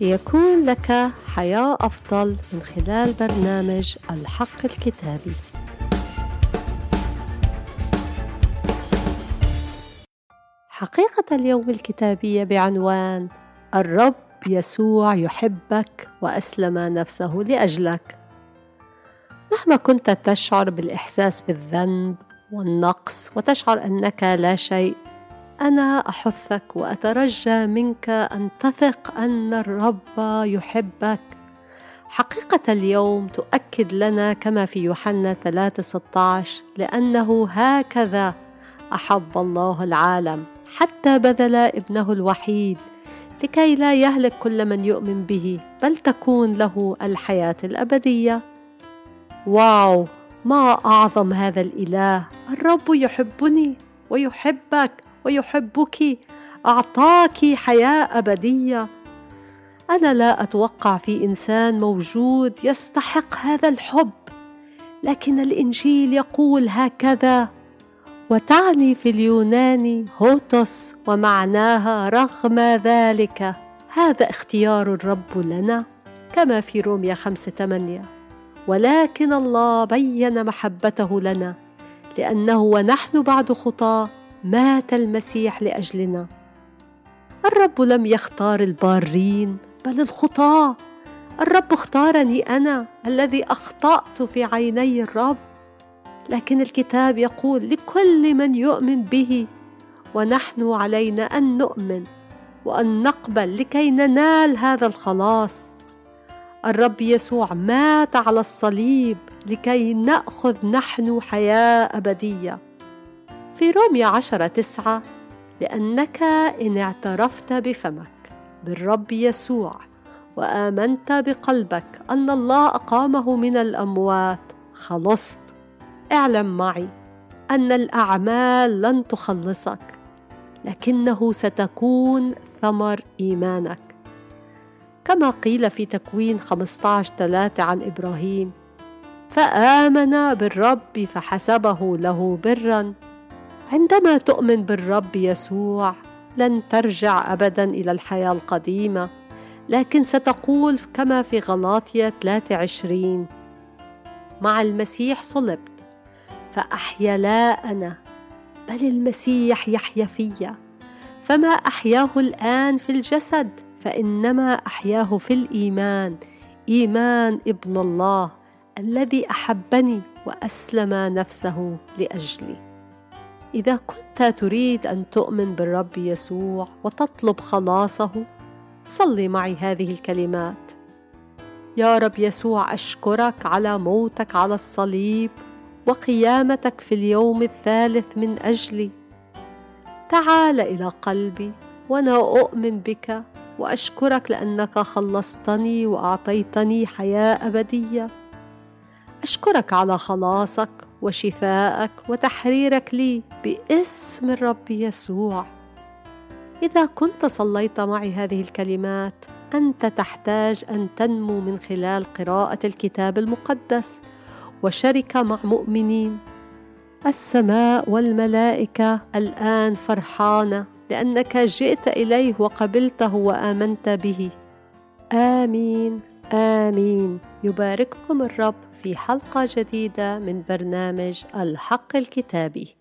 ليكون لك حياة أفضل من خلال برنامج الحق الكتابي. حقيقة اليوم الكتابية بعنوان الرب يسوع يحبك وأسلم نفسه لأجلك. مهما كنت تشعر بالإحساس بالذنب والنقص وتشعر أنك لا شيء أنا أحثك وأترجى منك أن تثق أن الرب يحبك. حقيقة اليوم تؤكد لنا كما في يوحنا 3 16 لأنه هكذا أحب الله العالم حتى بذل ابنه الوحيد لكي لا يهلك كل من يؤمن به بل تكون له الحياة الأبدية. واو! ما أعظم هذا الإله! الرب يحبني ويحبك! ويحبك أعطاك حياة أبدية. أنا لا أتوقع في إنسان موجود يستحق هذا الحب لكن الإنجيل يقول هكذا وتعني في اليوناني هوتوس ومعناها رغم ذلك. هذا اختيار الرب لنا كما في روميا خمسة ثمانية ولكن الله بين محبته لنا لأنه ونحن بعد خطاه مات المسيح لأجلنا. الرب لم يختار البارين بل الخطاة. الرب اختارني أنا الذي أخطأت في عيني الرب. لكن الكتاب يقول لكل من يؤمن به ونحن علينا أن نؤمن وأن نقبل لكي ننال هذا الخلاص. الرب يسوع مات على الصليب لكي نأخذ نحن حياة أبدية. في روميا عشرة تسعة لأنك إن اعترفت بفمك بالرب يسوع وآمنت بقلبك أن الله أقامه من الأموات خلصت. اعلم معي أن الأعمال لن تخلصك لكنه ستكون ثمر إيمانك. كما قيل في تكوين 15 3 عن إبراهيم فآمن بالرب فحسبه له برا. عندما تؤمن بالرب يسوع لن ترجع ابدا إلى الحياة القديمة لكن ستقول كما في غلاطية 23 مع المسيح صلبت فأحيا لا أنا بل المسيح يحيا فيا فما أحياه الآن في الجسد فإنما أحياه في الإيمان إيمان ابن الله الذي أحبني وأسلم نفسه لأجلي. إذا كنت تريد أن تؤمن بالرب يسوع وتطلب خلاصه صلي معي هذه الكلمات. يا رب يسوع أشكرك على موتك على الصليب وقيامتك في اليوم الثالث من أجلي. تعال إلى قلبي وأنا أؤمن بك وأشكرك لأنك خلصتني وأعطيتني حياة أبدية. أشكرك على خلاصك وشفائك وتحريرك لي باسم الرب يسوع. إذا كنت صليت معي هذه الكلمات أنت تحتاج أن تنمو من خلال قراءة الكتاب المقدس وشركة مع مؤمنين. السماء والملائكة الآن فرحانة لأنك جئت إليه وقبلته وآمنت به. آمين. آمين. يبارككم الرب في حلقة جديدة من برنامج الحق الكتابي.